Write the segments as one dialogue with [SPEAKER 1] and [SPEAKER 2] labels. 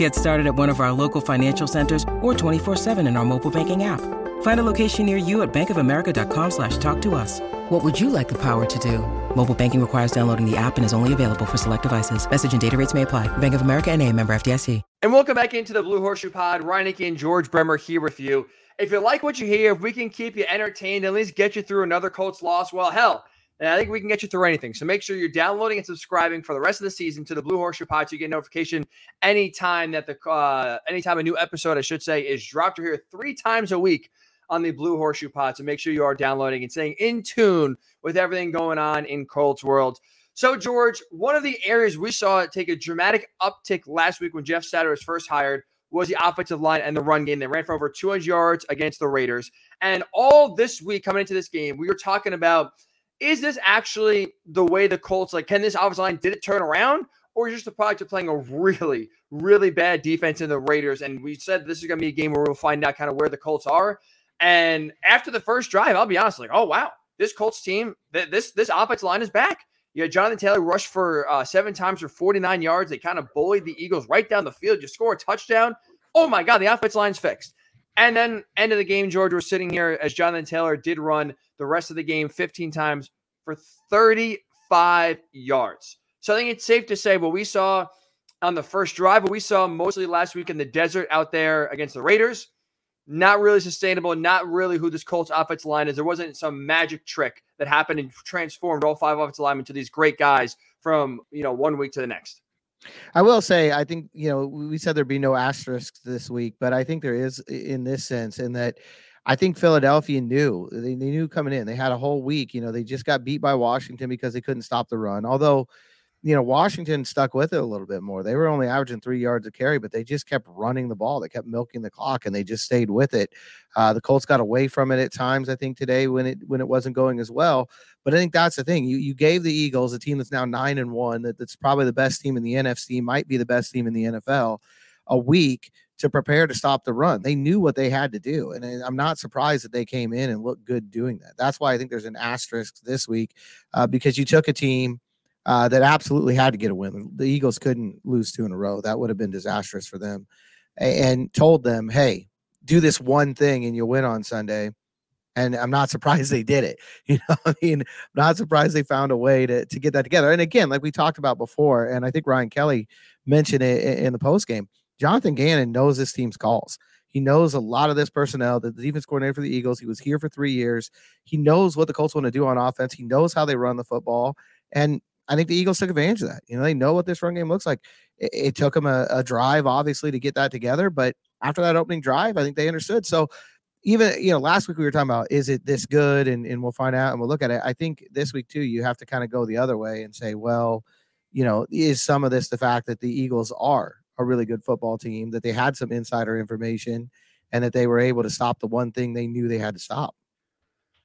[SPEAKER 1] Get started at one of our local financial centers or 24-7 in our mobile banking app. Find a location near you at bankofamerica.com slash talk to us. What would you like the power to do? Mobile banking requires downloading the app and is only available for select devices. Message and data rates may apply. Bank of America and a member FDIC.
[SPEAKER 2] And welcome back into the Blue Horseshoe Pod. Ryan and George Bremer here with you. If you like what you hear, if we can keep you entertained, at least get you through another Colts loss, well, hell, and I think we can get you through anything. So make sure you're downloading and subscribing for the rest of the season to the Blue Horseshoe Pod so you get notification anytime that the uh, anytime a new episode, I should say, is dropped. Here three times a week on the Blue Horseshoe Pod. So make sure you are downloading and staying in tune with everything going on in Colts world. So, George, one of the areas we saw take a dramatic uptick last week when Jeff Saturday was first hired was the offensive line and the run game. They ran for over 200 yards against the Raiders. And all this week coming into this game, we were talking about is this actually the way the Colts like? Can this offensive line did it turn around, or is just the product of playing a really, really bad defense in the Raiders? And we said this is going to be a game where we'll find out kind of where the Colts are. And after the first drive, I'll be honest, like, oh wow, this Colts team, th- this this offensive line is back. Yeah, Jonathan Taylor rushed for uh, seven times for 49 yards. They kind of bullied the Eagles right down the field. You score a touchdown. Oh my God, the offensive line's fixed. And then end of the game, George, we're sitting here as Jonathan Taylor did run the rest of the game 15 times for 35 yards. So I think it's safe to say what we saw on the first drive, what we saw mostly last week in the desert out there against the Raiders, not really sustainable, not really who this Colts offensive line is. There wasn't some magic trick that happened and transformed all five offensive linemen to these great guys from, you know, one week to the next.
[SPEAKER 3] I will say, I think, you know, we said there'd be no asterisks this week, but I think there is in this sense, in that I think Philadelphia knew they, they knew coming in. They had a whole week. You know, they just got beat by Washington because they couldn't stop the run. Although, you know, Washington stuck with it a little bit more. They were only averaging three yards a carry, but they just kept running the ball. They kept milking the clock, and they just stayed with it. Uh, the Colts got away from it at times. I think today when it when it wasn't going as well. But I think that's the thing. You you gave the Eagles a team that's now nine and one. That, that's probably the best team in the NFC. Might be the best team in the NFL. A week to prepare to stop the run. They knew what they had to do. And I'm not surprised that they came in and looked good doing that. That's why I think there's an asterisk this week uh, because you took a team uh, that absolutely had to get a win. The Eagles couldn't lose two in a row. That would have been disastrous for them. And told them, hey, do this one thing and you'll win on Sunday. And I'm not surprised they did it. You know, I mean, I'm not surprised they found a way to, to get that together. And again, like we talked about before, and I think Ryan Kelly mentioned it in the post game Jonathan Gannon knows this team's calls. He knows a lot of this personnel, the defense coordinator for the Eagles. He was here for three years. He knows what the Colts want to do on offense. He knows how they run the football. And I think the Eagles took advantage of that. You know, they know what this run game looks like. It, it took them a, a, drive, obviously, to get that together. But after that opening drive, I think they understood. So even, you know, last week we were talking about is it this good? And, and we'll find out and we'll look at it. I think this week, too, you have to kind of go the other way and say, well, you know, is some of this the fact that the Eagles are a really good football team, that they had some insider information, and that they were able to stop the one thing they knew they had to stop.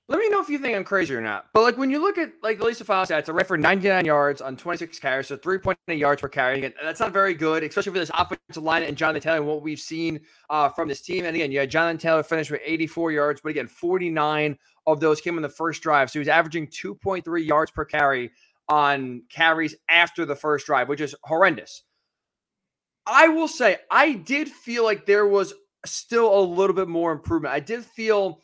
[SPEAKER 2] Let me know if you think I'm crazy or not. But like when you look at like the Lisa file stats, I ran for 99 yards on 26 carries, so 3.8 yards per carry. Again, that's not very good, especially for this offensive line and Jonathan Taylor and what we've seen uh, from this team. And again, had Jonathan Taylor finished with 84 yards, but again, 49 of those came in the first drive. So he was averaging 2.3 yards per carry on carries after the first drive, which is horrendous. I will say I did feel like there was still a little bit more improvement. I did feel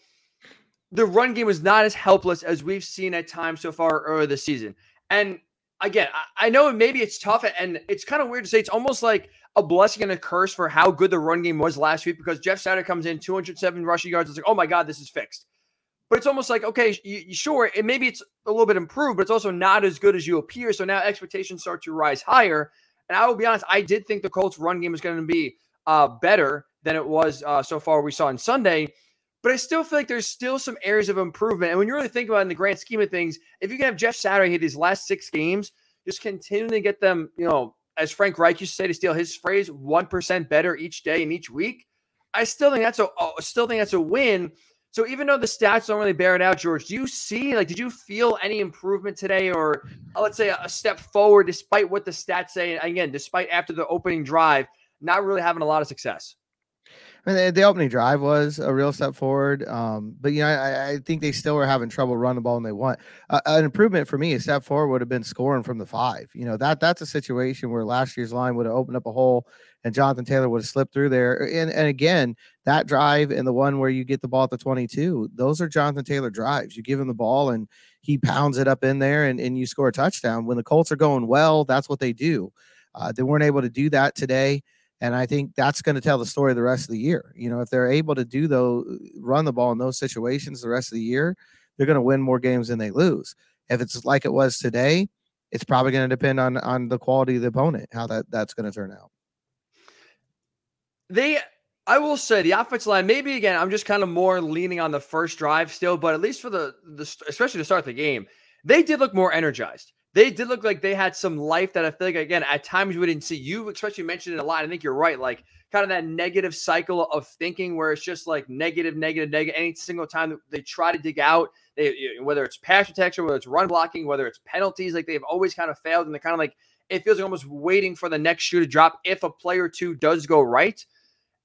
[SPEAKER 2] the run game was not as helpless as we've seen at times so far earlier this season. And again, I, I know maybe it's tough and it's kind of weird to say it's almost like a blessing and a curse for how good the run game was last week because Jeff Saturday comes in 207 rushing yards. It's like, oh my God, this is fixed. But it's almost like, okay, you, you, sure, it, maybe it's a little bit improved, but it's also not as good as you appear. So now expectations start to rise higher. And I will be honest, I did think the Colts' run game was going to be uh, better than it was uh, so far we saw on Sunday. But I still feel like there's still some areas of improvement. And when you really think about it in the grand scheme of things, if you can have Jeff Saturday hit his last six games, just continue to get them, you know, as Frank Reich used to say to steal his phrase, 1% better each day and each week. I still think that's a still think that's a win. So even though the stats don't really bear it out, George, do you see like did you feel any improvement today, or uh, let's say a, step forward despite what the stats say? Again, despite after the opening drive, not really having a lot of success.
[SPEAKER 3] I mean, the opening drive was a real step forward. Um, but you know, I, I, think they still were having trouble running the ball and they want uh, an improvement for me. A step forward would have been scoring from the five. You know, that that's a situation where last year's line would have opened up a hole and Jonathan Taylor would have slipped through there. And and again, that drive and the one where you get the ball at the 22, those are Jonathan Taylor drives. You give him the ball and he pounds it up in there and, and you score a touchdown. When the Colts are going well, that's what they do. Uh, they weren't able to do that today. And I think that's going to tell the story the rest of the year. You know, if they're able to do those, run the ball in those situations the rest of the year, they're going to win more games than they lose. If it's like it was today, it's probably going to depend on on the quality of the opponent, how that that's going to turn out.
[SPEAKER 2] They, I will say, the offensive line. Maybe again, I'm just kind of more leaning on the first drive still, but at least for the the especially to start the game, they did look more energized they did look like they had some life that I feel like again at times we didn't see. You especially mentioned it a lot. I think you're right. Like kind of that negative cycle of thinking where it's just like negative, negative, negative. Any single time they try to dig out, they whether it's pass protection, whether it's run blocking, whether it's penalties, like they've always kind of failed, and they're kind of like it feels like almost waiting for the next shoe to drop if a play or two does go right.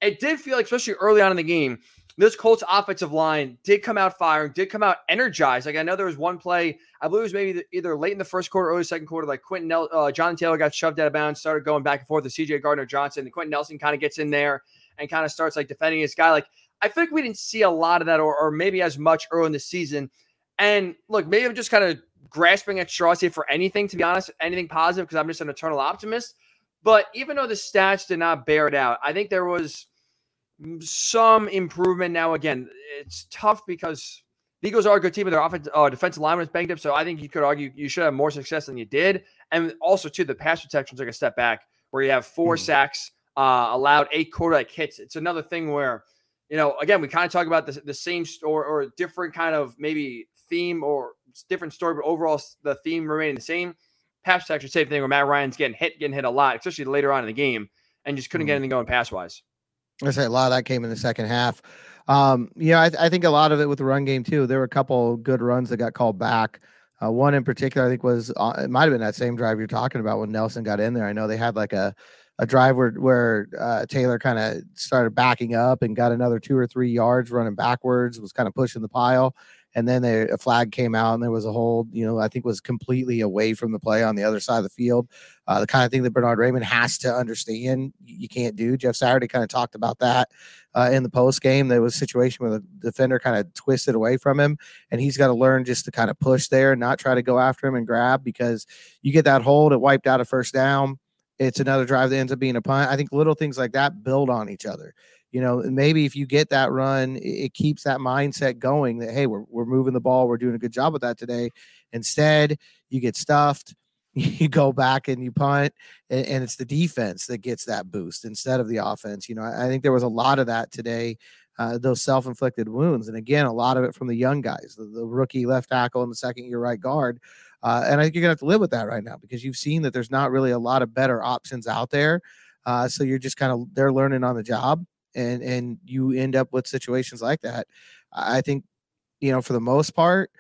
[SPEAKER 2] It did feel like, especially early on in the game, this Colts offensive line did come out firing, did come out energized. Like I know there was one play, I believe it was maybe either late in the first quarter, or early second quarter, like Quenton, Nel- uh, John Taylor got shoved out of bounds, started going back and forth with CJ Gardner Johnson. And Quenton Nelson kind of gets in there and kind of starts like defending his guy. Like I feel like we didn't see a lot of that or, or maybe as much early in the season. And look, maybe I'm just kind of grasping at straws here for anything, to be honest, anything positive, because I'm just an eternal optimist. But even though the stats did not bear it out, I think there was some improvement. Now, again, it's tough because the Eagles are a good team, but their offensive uh, defensive line was banged up. So I think you could argue you should have more success than you did. And also, too, the pass protection took a step back where you have four mm. sacks, uh, allowed eight quarterback hits. It's another thing where, you know, again, we kind of talk about the, the same or, or different kind of maybe theme or different story, but overall the theme remaining the same. Pass protection, same thing where Matt Ryan's getting hit, getting hit a lot, especially later on in the game, and just couldn't mm. get anything going pass wise.
[SPEAKER 3] I say a lot of that came in the second half. Um, yeah, I, th- I, think a lot of it with the run game too. There were a couple good runs that got called back. Uh, one in particular, I think was uh, it might have been that same drive you're talking about when Nelson got in there. I know they had like a a drive where where uh, Taylor kind of started backing up and got another two or three yards running backwards, was kind of pushing the pile, and then they, a flag came out and there was a hold. You know, I think was completely away from the play on the other side of the field. Uh, the kind of thing that Bernhard Raimann has to understand you can't do. Jeff Saturday kind of talked about that uh, in the post game. There was a situation where the defender kind of twisted away from him, and he's got to learn just to kind of push there and not try to go after him and grab because you get that hold, it wiped out a first down. It's another drive that ends up being a punt. I think little things like that build on each other you know, maybe if you get that run, it keeps that mindset going that, hey, we're, we're moving the ball. We're doing a good job with that today. Instead, you get stuffed. You go back and you punt, and, and it's the defense that gets that boost instead of the offense. You know, I, I think there was a lot of that today, uh, those self inflicted wounds. And again, a lot of it from the young guys, the, the rookie left tackle and the second year right guard. Uh, and I think you're going to have to live with that right now because you've seen that there's not really a lot of better options out there. Uh, so you're just kind of they're learning on the job and and you end up with situations like that. I think, you know, for the most part,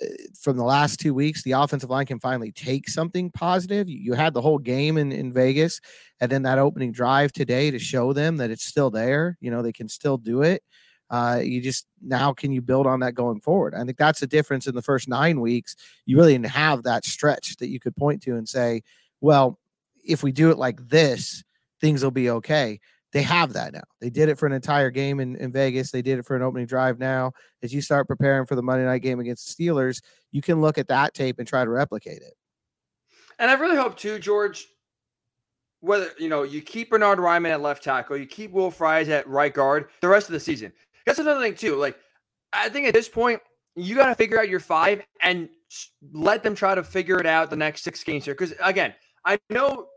[SPEAKER 3] eh, from the last two weeks, the offensive line can finally take something positive. You, had the whole game in, in Vegas and then that opening drive today to show them that it's still there. You know, they can still do it. Uh, you just now can you build on that going forward? I think that's the difference in the first nine weeks. You really didn't have that stretch that you could point to and say, well, if we do it like this, things will be okay they have that now. They did it for an entire game in, in Vegas. They did it for an opening drive now. As you start preparing for the Monday night game against the Steelers, you can look at that tape and try to replicate it.
[SPEAKER 2] And I really hope too, George, whether you know you keep Bernhard Raimann at left tackle, you keep Will Fries at right guard the rest of the season. That's another thing too. Like I think at this point, you got to figure out your five and let them try to figure it out the next six games here. Because again, I know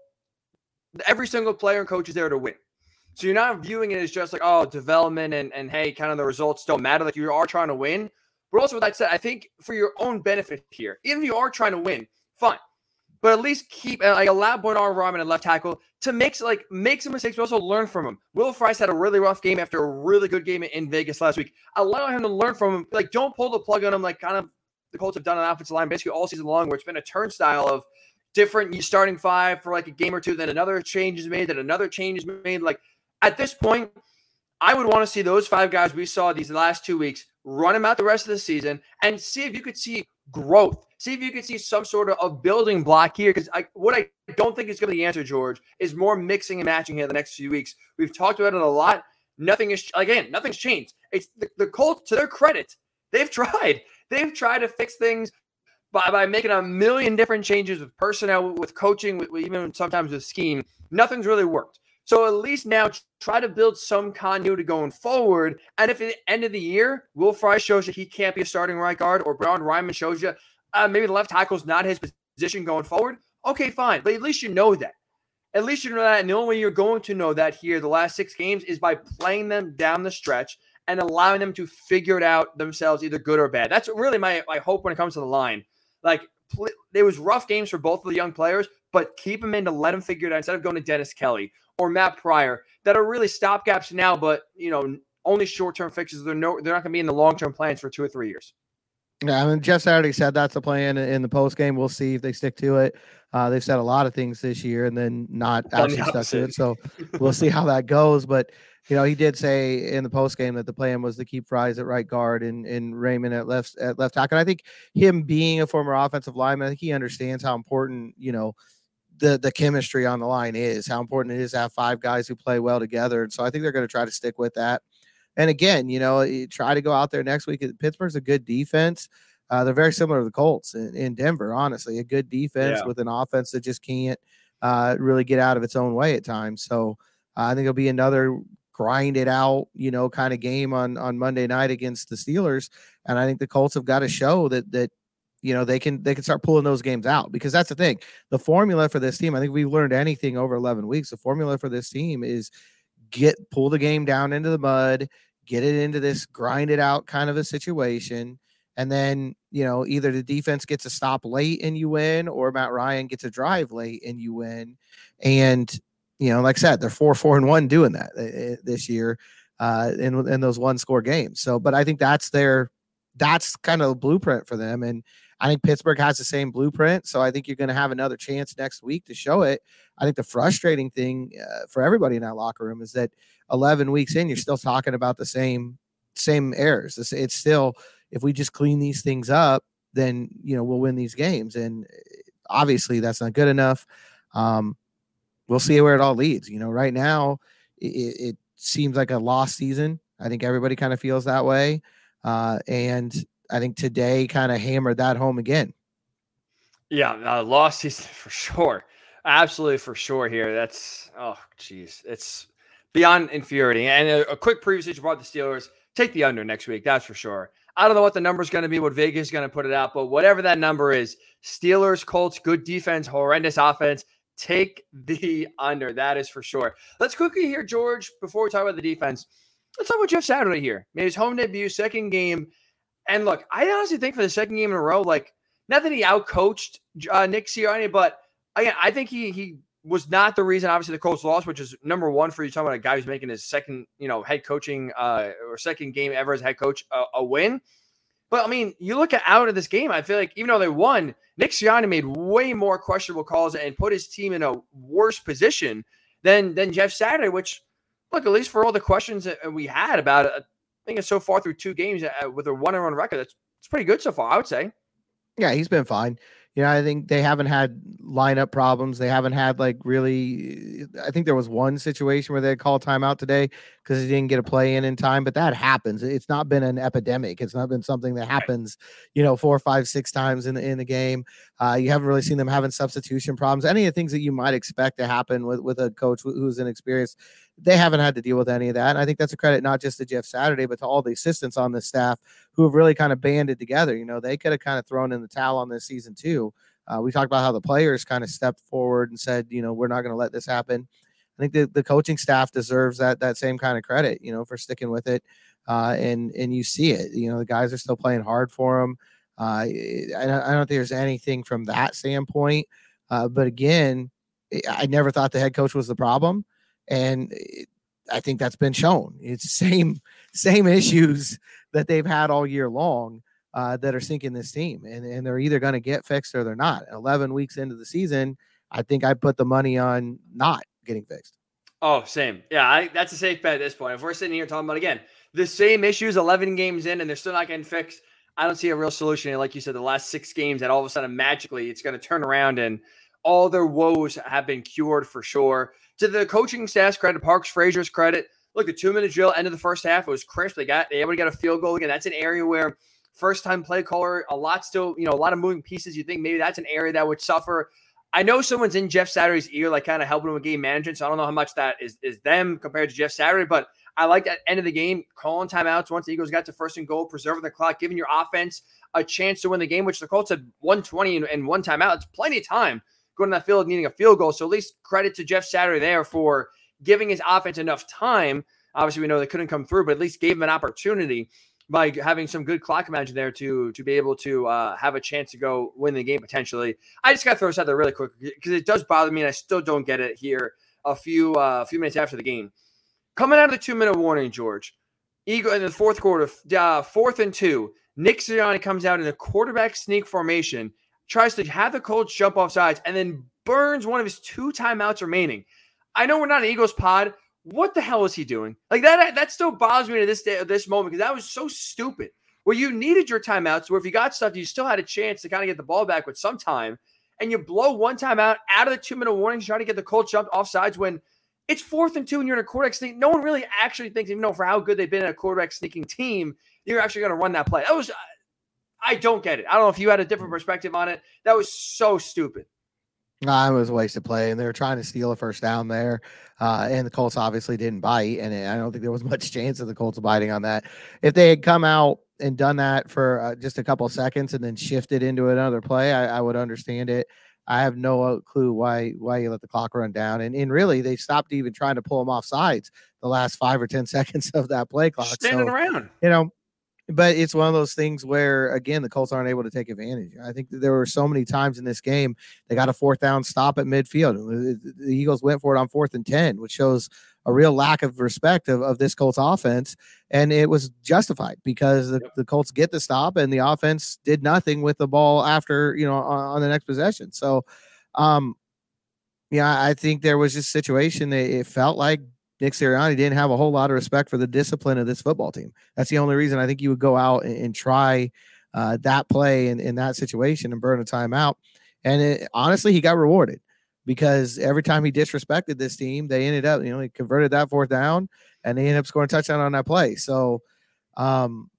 [SPEAKER 2] every single player and coach is there to win. So you're not viewing it as just like, oh, development and, and hey, kind of the results don't matter. Like you are trying to win. But also with that said, I think for your own benefit here, even if you are trying to win, fine. but at least keep uh, like allow Bernhard Raimann at left tackle to make like make some mistakes, but also learn from him. Will Fries had a really rough game after a really good game in Vegas last week. Allow him to learn from him. Like, don't pull the plug on him like kind of the Colts have done on offensive line basically all season long, where it's been a turnstile of different starting five for like a game or two, then another change is made, then another change is made. Like at this point, I would want to see those five guys we saw these last two weeks run them out the rest of the season and see if you could see growth. See if you could see some sort of a building block here. Because what I don't think is going to be the answer, George, is more mixing and matching here the next few weeks. We've talked about it a lot. Nothing is again, nothing's changed. It's the, the Colts, to their credit, they've tried. They've tried to fix things by, by making a million different changes with personnel, with coaching, with, even sometimes with scheme. Nothing's really worked. So at least now try to build some continuity going forward. And if at the end of the year, Will Fry shows you he can't be a starting right guard, or Bernhard Raimann shows you uh, maybe the left tackle is not his position going forward, okay, fine. But at least you know that. At least you know that. And the only way you're going to know that here, the last six games, is by playing them down the stretch and allowing them to figure it out themselves, either good or bad. That's really my, my hope when it comes to the line. Like, pl- there was rough games for both of the young players, but keep them in to let them figure it out instead of going to Dennis Kelly or Matt Pryor that are really stopgaps now, but you know, only short-term fixes. They're no, they're not going to be in the long-term plans for two or three years.
[SPEAKER 3] Yeah, I mean, Jeff Saturday said that's the plan in the post game. We'll see if they stick to it. Uh, they've said a lot of things this year and then not actually stuck to it. So we'll see how that goes. But you know, he did say in the post game that the plan was to keep Fries at right guard and, and Raimann at left at left tackle. And I think him being a former offensive lineman, I think he understands how important you know the the chemistry on the line is, how important it is to have five guys who play well together. And so I think they're going to try to stick with that. And again, you know, try to go out there next week. Pittsburgh's a good defense. Uh, they're very similar to the Colts in, in Denver, honestly, a good defense yeah. with an offense that just can't uh, really get out of its own way at times. So uh, I think it'll be another grind it out, you know, kind of game on on Monday night against the Steelers. And I think the Colts have got to show that that you know they can they can start pulling those games out because that's the thing. The formula for this team, I think we've learned anything over 11 weeks. The formula for this team is get pull the game down into the mud, get it into this grind it out kind of a situation. And then, you know, either the defense gets a stop late and you win, or Matt Ryan gets a drive late and you win. And, you know, like I said, they're four, four, and one doing that uh, this year uh, in, in those one score games. So, but I think that's their, that's kind of a blueprint for them. And I think Pittsburgh has the same blueprint. So I think you're going to have another chance next week to show it. I think the frustrating thing uh, for everybody in that locker room is that 11 weeks in, you're still talking about the same same errors. It's, it's still if we just clean these things up, then you know we'll win these games. And eh, obviously, that's not good enough. Um, we'll see where it all leads. You know, right now it, it seems like a lost season. I think everybody kind of feels that way. Uh, and I think today kind of hammered that home again.
[SPEAKER 2] Yeah, uh, lost season for sure. Absolutely for sure here. That's oh geez, it's beyond infuriating. And a, a quick preview you brought the Steelers. Take the under next week. That's for sure. I don't know what the number is going to be, what Vegas is going to put it out, but whatever that number is, Steelers, Colts, good defense, horrendous offense. Take the under. That is for sure. Let's quickly hear George before we talk about the defense. Let's talk about Jeff Saturday here. Made his home debut, second game. And look, I honestly think for the second game in a row, like, not that he outcoached uh, Nick Sirianni, but again, I think he he was not the reason. Obviously, the Colts lost, which is number one for you talking about a guy who's making his second, you know, head coaching uh, or second game ever as head coach uh, a win. But I mean, you look at out of this game, I feel like even though they won, Nick Sirianni made way more questionable calls and put his team in a worse position than than Jeff Saturday. Which, look, at least for all the questions that we had about I think it's so far through two games uh, with a one and one record. That's it's pretty good so far, I would say.
[SPEAKER 3] Yeah, he's been fine. You know, I think they haven't had lineup problems. They haven't had like really. I think there was one situation where they called timeout today because he didn't get a play in in time, but that happens. It's not been an epidemic. It's not been something that happens, you know, four, five, six times in the in the game. Uh, you haven't really seen them having substitution problems. Any of the things that you might expect to happen with with a coach who's inexperienced they haven't had to deal with any of that. And I think that's a credit not just to Jeff Saturday, but to all the assistants on the staff who have really kind of banded together. You know, they could have kind of thrown in the towel on this season too. Uh, we talked about how the players kind of stepped forward and said, you know, we're not going to let this happen. I think the, the coaching staff deserves that that same kind of credit, you know, for sticking with it. Uh, and and you see it. You know, the guys are still playing hard for them. Uh, I, I don't think there's anything from that standpoint Uh, but again, I never thought the head coach was the problem, and I think that's been shown. It's same same issues that they've had all year long uh, that are sinking this team, and and they're either going to get fixed or they're not. Eleven weeks into the season, I think I put the money on not getting fixed.
[SPEAKER 2] Oh, same. Yeah, I, that's a safe bet at this point. If we're sitting here talking about again the same issues, eleven games in, and they're still not getting fixed, I don't see a real solution. And like you said, the last six games, that all of a sudden magically it's going to turn around and all their woes have been cured for sure. To the coaching staff's credit, Parks Frazier's credit. Look, the two minute drill end of the first half it was crisp. They got they able to get a field goal again. That's an area where first time play caller, a lot still, you know, a lot of moving pieces. You think maybe that's an area that would suffer. I know someone's in Jeff Saturday's ear, like kind of helping him with game management. So I don't know how much that is is them compared to Jeff Saturday, but I like that end of the game, calling timeouts once the Eagles got to first and goal, preserving the clock, giving your offense a chance to win the game, which the Colts had 120 and, and one timeout. It's plenty of time going to that field needing a field goal. So at least credit to Jeff Saturday there for giving his offense enough time. Obviously, we know they couldn't come through, but at least gave him an opportunity by having some good clock management there to to be able to uh, have a chance to go win the game potentially. I just got to throw this out there really quick because it does bother me, and I still don't get it here. A few uh, a few minutes after the game, coming out of the two minute warning, George, Eagle in the fourth quarter, uh, fourth and two. Nick Sirianni comes out in a quarterback sneak formation tries to have the Colts jump off sides and then burns one of his two timeouts remaining. I know we're not an Eagles pod. What the hell is he doing? Like that that still bothers me to this day this moment because that was so stupid. Where you needed your timeouts, where if you got stuff, you still had a chance to kind of get the ball back with some time, and you blow one timeout out of the two minute warning, trying to get the Colts jumped off sides when it's fourth and two and you're in a quarterback sneak. No one really actually thinks, even though for how good they've been at a quarterback sneaking team, you're actually going to run that play. That was I don't get it. I don't know if you had a different perspective on it. That was so stupid.
[SPEAKER 3] Nah, it was a waste of play, and they were trying to steal a first down there, uh, and the Colts obviously didn't bite, and I don't think there was much chance of the Colts biting on that. If they had come out and done that for uh, just a couple seconds and then shifted into another play, I, I, would understand it. I have no clue why why you let the clock run down, and and really they stopped even trying to pull them off sides the last five or ten seconds of that play clock.
[SPEAKER 2] Standing so, around,
[SPEAKER 3] you know, but it's one of those things where again the Colts aren't able to take advantage. I think there were so many times in this game they got a fourth down stop at midfield. The Eagles went for it on fourth and ten, which shows a real lack of respect of, of this Colts offense, and it was justified because the, the Colts get the stop and the offense did nothing with the ball after you know on, on the next possession. So, um, yeah, I think there was this situation. It, it felt like Nick Sirianni didn't have a whole lot of respect for the discipline of this football team. That's the only reason I think you would go out and, and try uh, that play in, in that situation and burn a timeout. And it, honestly, he got rewarded because every time he disrespected this team, they ended up, you know, he converted that fourth down and they ended up scoring a touchdown on that play. So, um,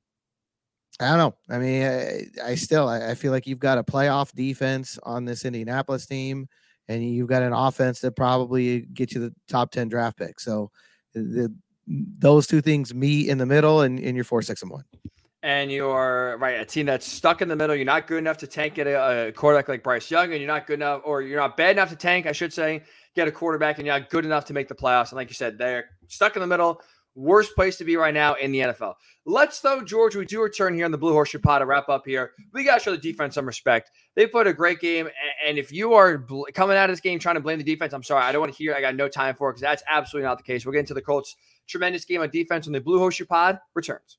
[SPEAKER 3] I don't know. I mean, I, I still I, I feel like you've got a playoff defense on this Indianapolis team and you've got an offense that probably get you the top 10 draft pick. So the, those two things meet in the middle and, and you're four, six, and one.
[SPEAKER 2] And you're right, a team that's stuck in the middle. You're not good enough to tank at a, a quarterback like Bryce Young, and you're not good enough, or you're not bad enough to tank, I should say, get a quarterback, and you're not good enough to make the playoffs. And like you said, they're stuck in the middle. Worst place to be right now in the NFL. Let's though, George, we do return here on the Blue Horseshoe Pod to wrap up here. We got to show the defense some respect. They put a great game, and if you are bl- coming out of this game trying to blame the defense, I'm sorry, I don't want to hear. I got no time for it because that's absolutely not the case. We'll get into the Colts' tremendous game on defense when the Blue Horseshoe Pod returns.